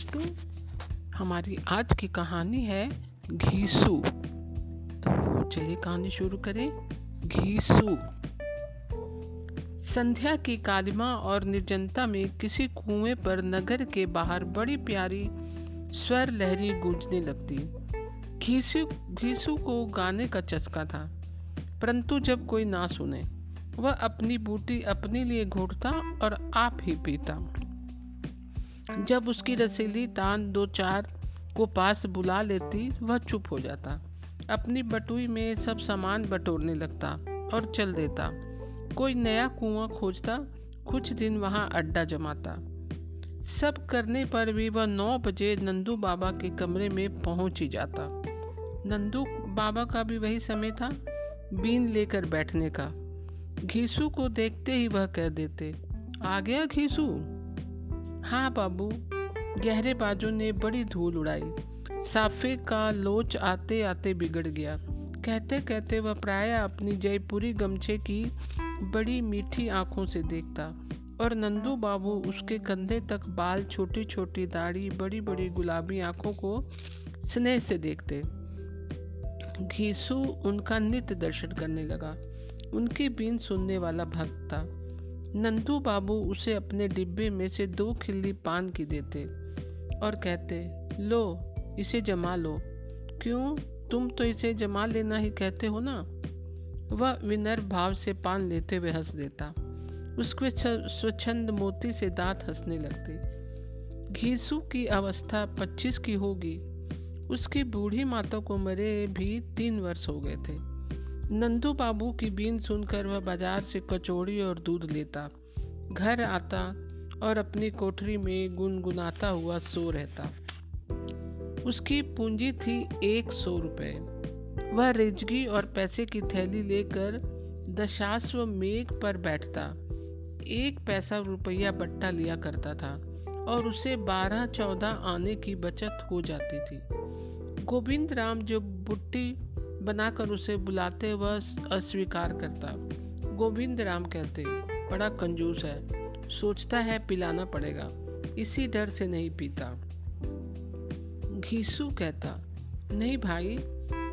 दोस्तों, हमारी आज की कहानी है घीसू। तो चलिए कहानी शुरू करें। घीसू। संध्या की कालिमा और निर्जनता में किसी कुएँ पर नगर के बाहर बड़ी प्यारी स्वर लहरी गूंजने लगती। घीसू घीसू को गाने का चस्का था, परंतु जब कोई ना सुने, वह अपनी बूटी अपने लिए घोटता और आप ही पीता। जब उसकी रसीली तान दो चार को पास बुला लेती, वह चुप हो जाता। अपनी बटुई में सब सामान बटोरने लगता और चल देता। कोई नया कुआँ खोजता, कुछ दिन वहाँ अड्डा जमाता। सब करने पर भी वह नौ बजे नंदू बाबा के कमरे में पहुँच ही जाता। नंदू बाबा का भी वही समय था, बीन लेकर बैठने का। घीसू को देखते ही वह कह देते, आ गया घीसू? हाँ बाबू, गहरे बाजू ने बड़ी धूल उड़ाई। साफे का लोच आते आते बिगड़ गया। कहते कहते वह प्राय अपनी जयपुरी गमछे की बड़ी मीठी आँखों से देखता और नंदू बाबू उसके कंधे तक बाल छोटी छोटी दाढ़ी बड़ी बड़ी गुलाबी आँखों को स्नेह से देखते। घीसू उनका नित्य दर्शन करने लगा। उनकी बीन सुनने वाला भक्त था। नंदू बाबू उसे अपने डिब्बे में से दो खिल्ली पान की देते और कहते, लो, इसे जमा लो। क्यों? तुम तो इसे जमा लेना ही कहते हो ना? वह विनर भाव से पान लेते हुए हंस देता। उसके स्वच्छंद मोती से दांत हंसने लगते। घीसू की अवस्था पच्चीस की होगी। उसकी बूढ़ी माता को मरे भी तीन वर्ष हो गए थे। नंदू बाबू की बीन सुनकर वह बाज़ार से कचौड़ी और दूध लेता। घर आता और अपनी कोठरी में गुनगुनाता हुआ सो रहता। उसकी पूंजी थी एक सौ रुपये वह रिजगी और पैसे की थैली लेकर दशाश्व मेघ पर बैठता। एक पैसा रुपया बट्टा लिया करता था और उसे बारह चौदह आने की बचत हो जाती थी। गोविंद राम जो बुट्टी बनाकर उसे बुलाते व अस्वीकार करता। गोविंद राम कहते, बड़ा कंजूस है। सोचता है पिलाना पड़ेगा। इसी डर से नहीं पीता। घीसू कहता, नहीं भाई,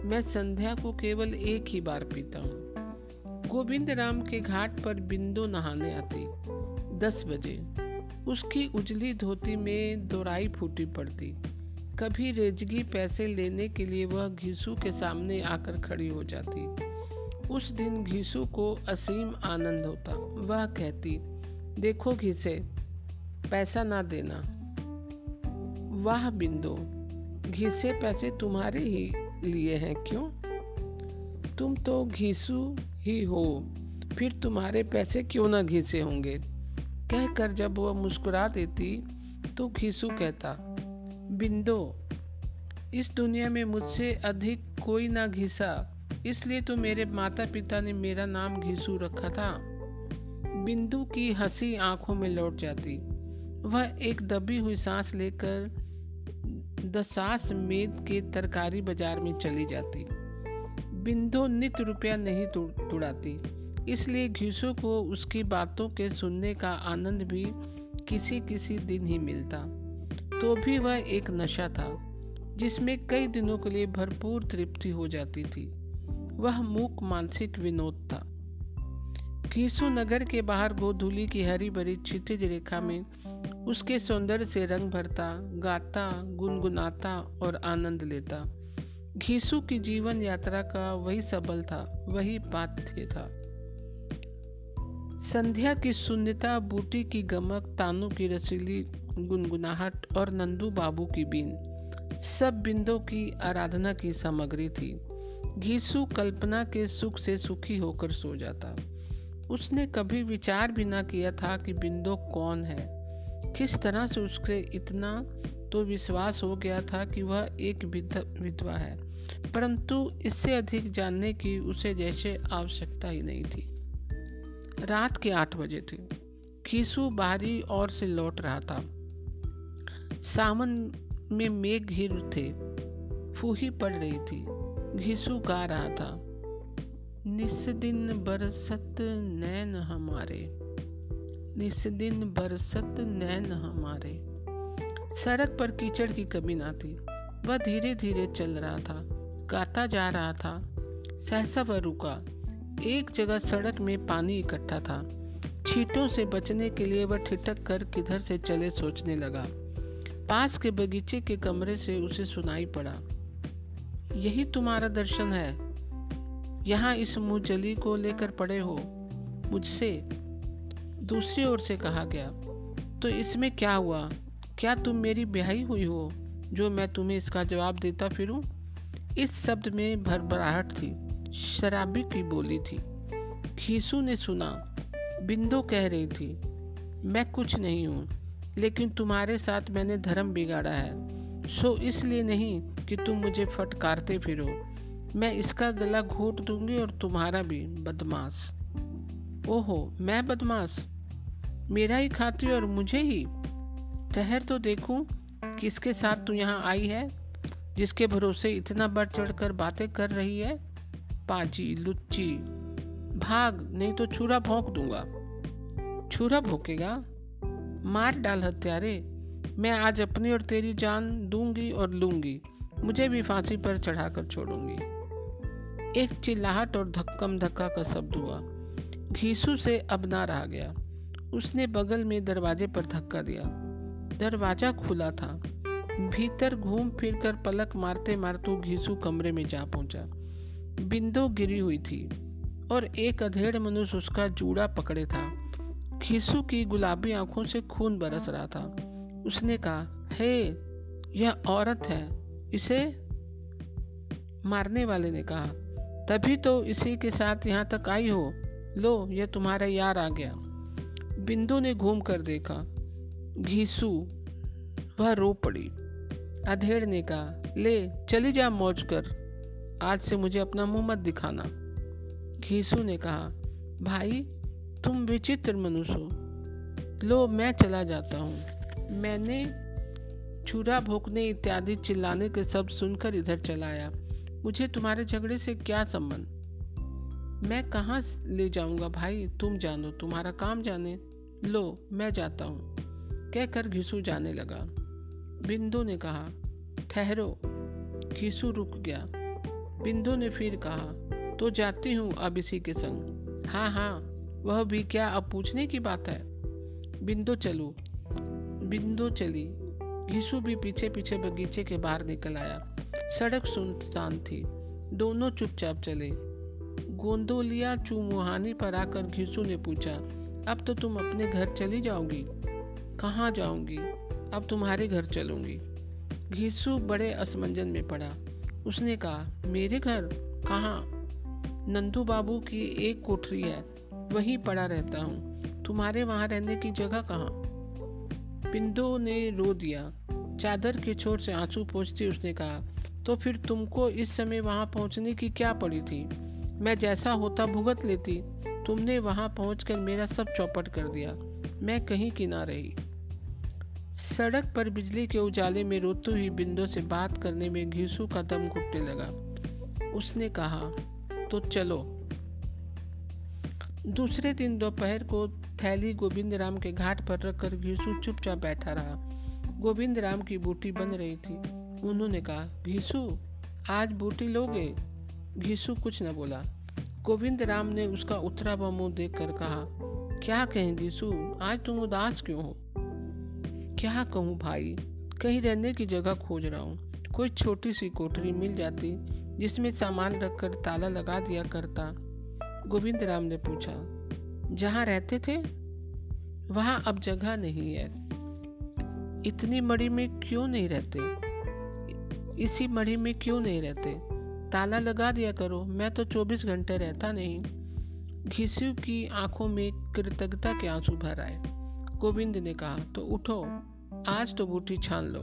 मैं संध्या को केवल एक ही बार पीता हूँ। गोविंद राम के घाट पर बिंदु नहाने आती। दस बजे। उसकी उजली धोती में दोराई फूटी पड़ती। कभी रेजगी पैसे लेने के लिए वह घीसू के सामने आकर खड़ी हो जाती। उस दिन घीसू को असीम आनंद होता। वह कहती, देखो घीसे, पैसा ना देना। वाह बिंदु, घीसे पैसे तुम्हारे ही लिए हैं, क्यों? तुम तो घीसू ही हो, फिर तुम्हारे पैसे क्यों ना घीसे होंगे? कहकर जब वह मुस्कुरा देती तो घीसू कहता बिंदो। इस दुनिया में मुझसे अधिक कोई ना घिसा, इसलिए तो मेरे माता पिता ने मेरा नाम घिसू रखा था। बिंदु की हँसी आँखों में लौट जाती। वह एक दबी हुई सांस लेकर दसास मेद के तरकारी बाज़ार में चली जाती। बिंदु नित रुपया नहीं तुड़ाती, इसलिए घिसू को उसकी बातों के सुनने का आनंद भी किसी किसी दिन ही मिलता। तो भी वह एक नशा था, जिसमें कई दिनों के लिए भरपूर तृप्ति हो जाती थी। वह मूक मानसिक विनोद था। कीसु नगर के बाहर गोधूली की हरी भरी क्षितिज रेखा में उसके सौंदर्य से रंग भरता, गाता, गुनगुनाता और आनंद लेता। घीसू की जीवन यात्रा का वही सबल था, वही पाथ्य था। संध्या की शून्यता बूटी की गमक, तानों की रसीली गुनगुनाहट और नंदू बाबू की बीन। सब बिंदों की आराधना की सामग्री थी। घीसू कल्पना के सुख से सुखी होकर सो जाता। उसने कभी विचार भी ना किया था कि बिंदो कौन है। किस तरह से उससे इतना तो विश्वास हो गया था कि वह एक विधवा है। परंतु इससे अधिक जानने की उसे जैसे आवश्यकता ही नहीं थी। रात के आठ बजे थे। खीसू बाहरी ओर से लौट रहा था। सावन में मेघ घिर थे, फूही पड़ रही थी, घिसू गा रहा था। निस दिन बरसत नैन हमारे निस दिन बरसत नैन हमारे। सड़क पर कीचड़ की कमी ना थी, वह धीरे धीरे चल रहा था, गाता जा रहा था, सहसा वह रुका। एक जगह सड़क में पानी इकट्ठा था, छींटों से बचने के लिए वह ठिठक कर किधर से चले सोचने लगा। पास के बगीचे के कमरे से उसे सुनाई पड़ा। यही तुम्हारा दर्शन है। यहाँ इस मुजली को लेकर पड़े हो। मुझसे। दूसरी ओर से कहा गया तो इसमें क्या हुआ? क्या तुम मेरी ब्याही हुई हो, जो मैं तुम्हें इसका जवाब देता फिरूं? इस शब्द में भरभराहट थी, शराबी की बोली थी। खीसू ने सुना, बिंदु कह रही थी, मैं कुछ नहीं हूँ। लेकिन तुम्हारे साथ मैंने धर्म बिगाड़ा है। सो इसलिए नहीं कि तुम मुझे फटकारते फिरो। मैं इसका गला घोट दूँगी और तुम्हारा भी, बदमाश। ओहो, मैं बदमाश? मेरा ही खाती और मुझे ही? ठहर तो देखूँ, किसके साथ तू यहाँ आई है, जिसके भरोसे इतना बढ़ चढ़ कर बातें कर रही है? पाजी, लुच्ची। भाग, नहीं तो छुरा भोंक दूँगा। छुरा भोंकेगा? मार डाल हत्यारे। मैं आज अपनी और तेरी जान दूँगी और लूँगी। मुझे भी फांसी पर चढ़ाकर छोड़ूँगी। एक चिल्लाहट और धक्कम धक्का का शब्द हुआ। घीसू से अब ना रहा गया। उसने बगल में दरवाजे पर धक्का दिया। दरवाज़ा खुला था। भीतर घूम फिर कर पलक मारते मारते घीसू कमरे में जा पहुँचा। बिंदु गिरी हुई थी और एक अधेड़ मनुष्य उसका जूड़ा पकड़े था। खीसू की गुलाबी आँखों से खून बरस रहा था। उसने कहा, हे, यह औरत है। इसे मारने वाले ने कहा, तभी तो इसी के साथ यहाँ तक आई हो। लो यह तुम्हारा यार आ गया। बिंदु ने घूम कर देखा। घीसू, वह रो पड़ी। अधेड़ ने कहा, ले, चली जा मौज कर। आज से मुझे अपना मुँह मत दिखाना। घीसू ने कहा, भाई तुम विचित्र मनुष्य हो। लो, मैं चला जाता हूँ। मैंने चूरा भोंकने इत्यादि चिल्लाने के शब्द सुनकर इधर चला आया। मुझे तुम्हारे झगड़े से क्या संबंध? मैं कहाँ ले जाऊँगा भाई? तुम जानो, तुम्हारा काम जाने। लो, मैं जाता हूँ। कहकर घिसू जाने लगा। बिंदु ने कहा, ठहरो। घिसू रुक गया। बिंदु ने फिर कहा तो जाती हूँ अब इसी के संग। हाँ हाँ। वह भी क्या अब पूछने की बात है? बिंदु चलो। बिंदु चली। घिसू भी पीछे पीछे बगीचे के बाहर निकल आया। सड़क सुनसान थी। दोनों चुपचाप चले। गोंदोलिया चुमुहानी पर आकर घिसू ने पूछा, अब तो तुम अपने घर चली जाओगी? कहाँ जाऊँगी? अब तुम्हारे घर चलूँगी। घिसू बड़े असमंजन में पड़ा। उसने कहा, मेरे घर? कहाँ? नंदू बाबू की एक कोठरी है। वहीं पड़ा रहता हूँ। तुम्हारे वहाँ रहने की जगह कहाँ? पिंदो ने रो दिया। चादर के छोर से आँसू पहुँचती उसने कहा तो फिर तुमको इस समय वहाँ पहुँचने की क्या पड़ी थी? मैं जैसा होता भुगत लेती। तुमने वहाँ पहुँच मेरा सब चौपट कर दिया। मैं कहीं की ना रही। सड़क पर बिजली के उजाले में रोती हुई बिंदु से बात करने में घीसू का दम घुटने लगा। उसने कहा तो चलो दूसरे दिन दोपहर को थैली गोविंद राम के घाट पर रखकर घीसू चुपचाप बैठा रहा। गोविंद राम की बूटी बन रही थी। उन्होंने कहा घीसू आज बूटी लोगे? घीसू कुछ न बोला। गोविंद राम ने उसका उतरा हुआ मुँह देखकर कहा, क्या कहें घीसू आज तुम उदास क्यों हो? क्या कहूँ भाई, कहीं रहने की जगह खोज रहा हूँ। कोई छोटी सी कोठरी मिल जाती, जिसमें सामान रखकर ताला लगा दिया करता गोविंद राम ने पूछा, जहाँ रहते थे, वहाँ अब जगह नहीं है। इतनी मड़ी में क्यों नहीं रहते? इसी मड़ी में क्यों नहीं रहते? ताला लगा दिया करो, मैं तो 24 घंटे रहता नहीं। घिसू की आँखों में कृतज्ञता के आँसू भर आए। गोविंद ने कहा तो उठो, आज तो बूटी छान लो।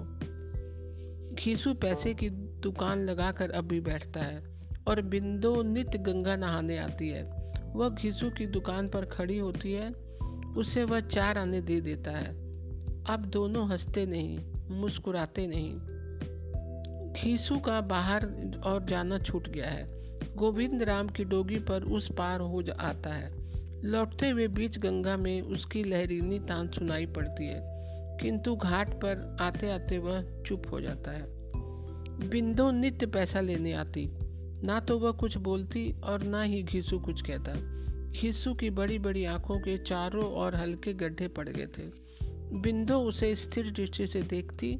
घीसू पैसे की दुकान लगाकर अब भी बैठता है। और बिंदु नित्य गंगा नहाने आती है। वह घीसू की दुकान पर खड़ी होती है। उसे वह चार आने दे देता है। अब दोनों हँसते नहीं, मुस्कुराते नहीं। घीसू का बाहर और जाना छूट गया है। गोविंद राम की डोगी पर उस पार हो आता है। लौटते हुए बीच गंगा में उसकी लहरीनी तान सुनाई पड़ती है। किंतु घाट पर आते आते वह चुप हो जाता है। बिंदु नित्य पैसा लेने आती। ना तो वह कुछ बोलती और ना ही घीसू कुछ कहता। घीसू की बड़ी बड़ी आँखों के चारों और हल्के गड्ढे पड़ गए थे। बिंदु उसे स्थिर दृष्टि से देखती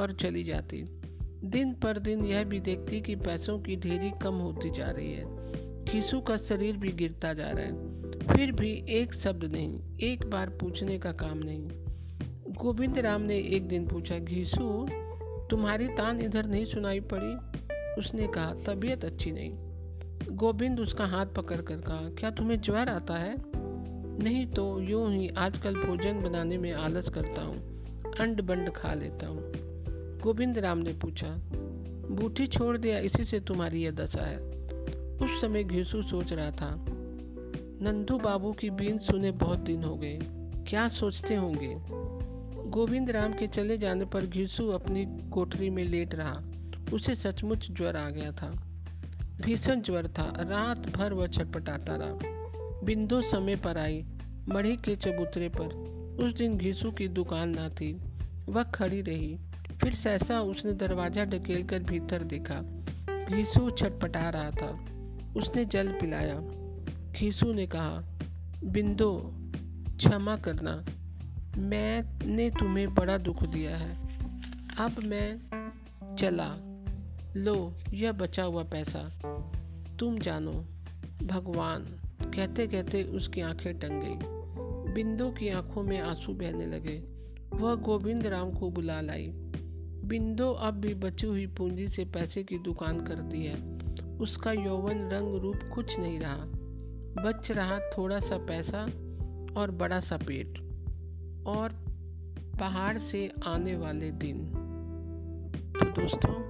और चली जाती। दिन पर दिन यह भी देखती कि पैसों की ढेरी कम होती जा रही है। खीसू का शरीर भी गिरता जा रहा है। फिर भी एक शब्द नहीं, एक बार पूछने का काम नहीं। गोविंद राम ने एक दिन पूछा, घीसू, तुम्हारी तान इधर नहीं सुनाई पड़ी? उसने कहा, तबीयत अच्छी नहीं। गोविंद उसका हाथ पकड़ कर कहा, क्या तुम्हें ज्वर आता है? नहीं तो यूँ ही आजकल भोजन बनाने में आलस करता हूँ, अंड बंड खा लेता हूँ। गोविंद राम ने पूछा बूटी छोड़ दिया, इसी से तुम्हारी यह दशा है? उस समय घिसू सोच रहा था, नंदू बाबू की बीन सुने बहुत दिन हो गए, क्या सोचते होंगे? गोविंद राम के चले जाने पर घिसू अपनी कोठरी में लेट रहा। उसे सचमुच ज्वर आ गया था। भीषण ज्वर था। रात भर वह छटपटाता रहा। बिंदु समय पर आई। मढ़ी के चबूतरे पर। उस दिन घिसू की दुकान ना थी। वह खड़ी रही। फिर सहसा उसने दरवाज़ा ढकेल कर भीतर देखा। घीसू छटपटा रहा था। उसने जल पिलाया। घीसू ने कहा, बिंदो, क्षमा करना। मैंने तुम्हें बड़ा दुख दिया है। अब मैं चला। लो, यह बचा हुआ पैसा। तुम जानो, भगवान कहते कहते उसकी आँखें टंग गई। बिंदु की आँखों में आँसू बहने लगे। वह गोविंद राम को बुला लाई। बिंदु अब भी बची हुई पूंजी से पैसे की दुकान करती है। उसका यौवन रंग रूप कुछ नहीं रहा। बच रहा थोड़ा सा पैसा और बड़ा सा पेट। और पहाड़ से आने वाले दिन। तो दोस्तों